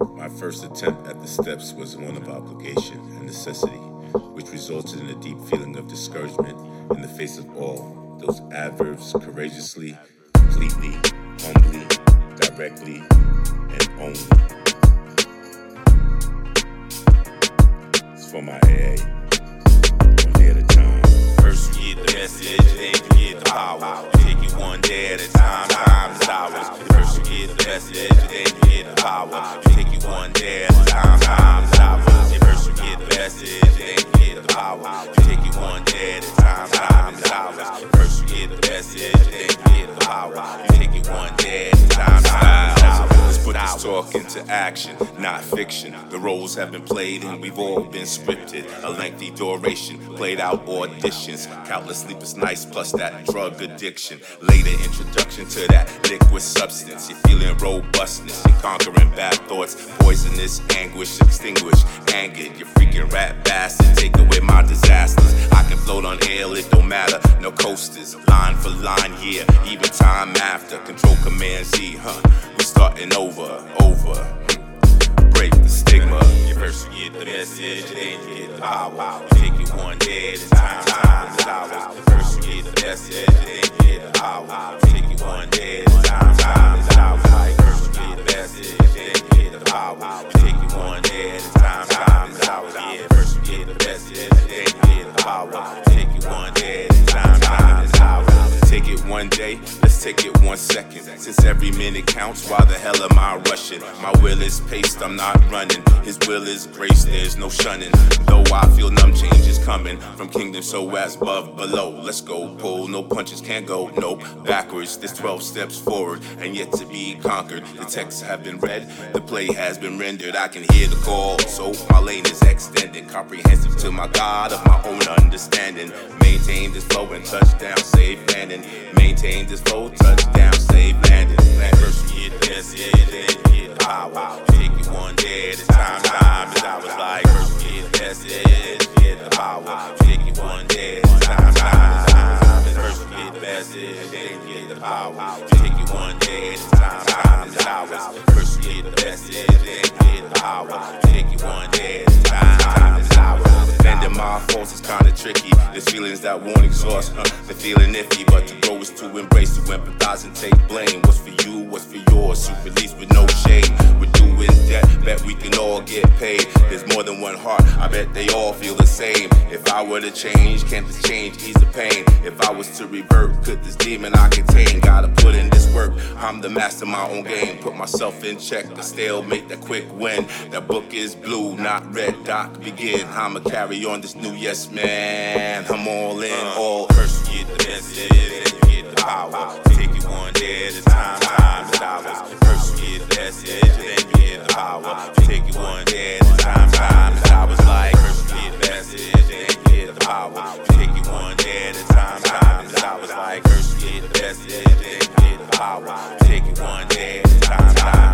My first attempt at the steps was one of obligation and necessity, which resulted in a deep feeling of discouragement in the face of all those adverbs courageously, completely, humbly, directly, and only. It's for my AA. One day at a time. First you get the message, then you get the power. Take it one day at a time, time is ours. You get the message, then you get the power. Take it one day at a time, time is ours. First you get the message, then you get the power. Take it one day at a time, time is ours. First you get the message, then you get the power. Talk into action, not fiction. The roles have been played and we've all been scripted. A lengthy duration, played out auditions. Countless sleepless nights plus that drug addiction. Later introduction to that liquid substance. You're feeling robustness, you're conquering bad thoughts. Poisonous anguish, extinguish, angered. You're freaking rat bastard, take away my disasters. I can float on air, it don't matter. No coasters, line for line, yeah. Even time after. Control Command Z, huh? Starting over, over. Break the stigma. You first you get the message, then you get the power. Take it one day at a time, time is ours. First you get the message, then you get the power. Take it one day at a time, time is ours. First you get the message, then you get the power. Take it one day at a time, time is ours. Yeah, first you get the message, then you get the power. Take it one day at a time, time is ours. Take it one day, take it one second. Since every minute counts, why the hell am I rushing? My will is paced, I'm not running. His will is grace, there's no shunning. Though I feel numb, change is coming from kingdom so as above, below. Let's go, pull, no punches can't go, no backwards. There's 12 steps forward and yet to be conquered. The texts have been read, the play has been rendered. I can hear the call, so my lane is extended, comprehensive to my God of my own understanding. Maintain this flow and touchdown, save landing. Maintain this flow, touchdown. First you get the message, then you the power. Take it one day at a time, time is ours. Like first you get the message, you get the power. Take it one day at a time, time. First you get the message, then you get the power. Take it one day at a time, time is ours. First you get the message, then you get the power. Take it one day My faults is kinda tricky. There's feelings that won't exhaust, huh? They're feeling iffy, but to grow is to embrace, to empathize and take blame. What's for you, what's for yours? To release with no shame. We're doing that, bet we can all get paid. There's more than one heart, I bet they all feel the same. If I were to change, can't this change ease the pain? If I was to revert, could this demon I contain? Gotta put in this work. I'm the master of my own game. Put myself in check, the stalemate, that quick win. That book is blue, not red. Doc, begin. I'ma carry on this new yes man. I'm all in, uh. all First get the message, then you get the power. Take it one day at a time, time is ours. First you get the message, then you get the power. Take it one day get the power. Take it one day at a time, time is ours. Like get the message, then get the power. One day at a time, time.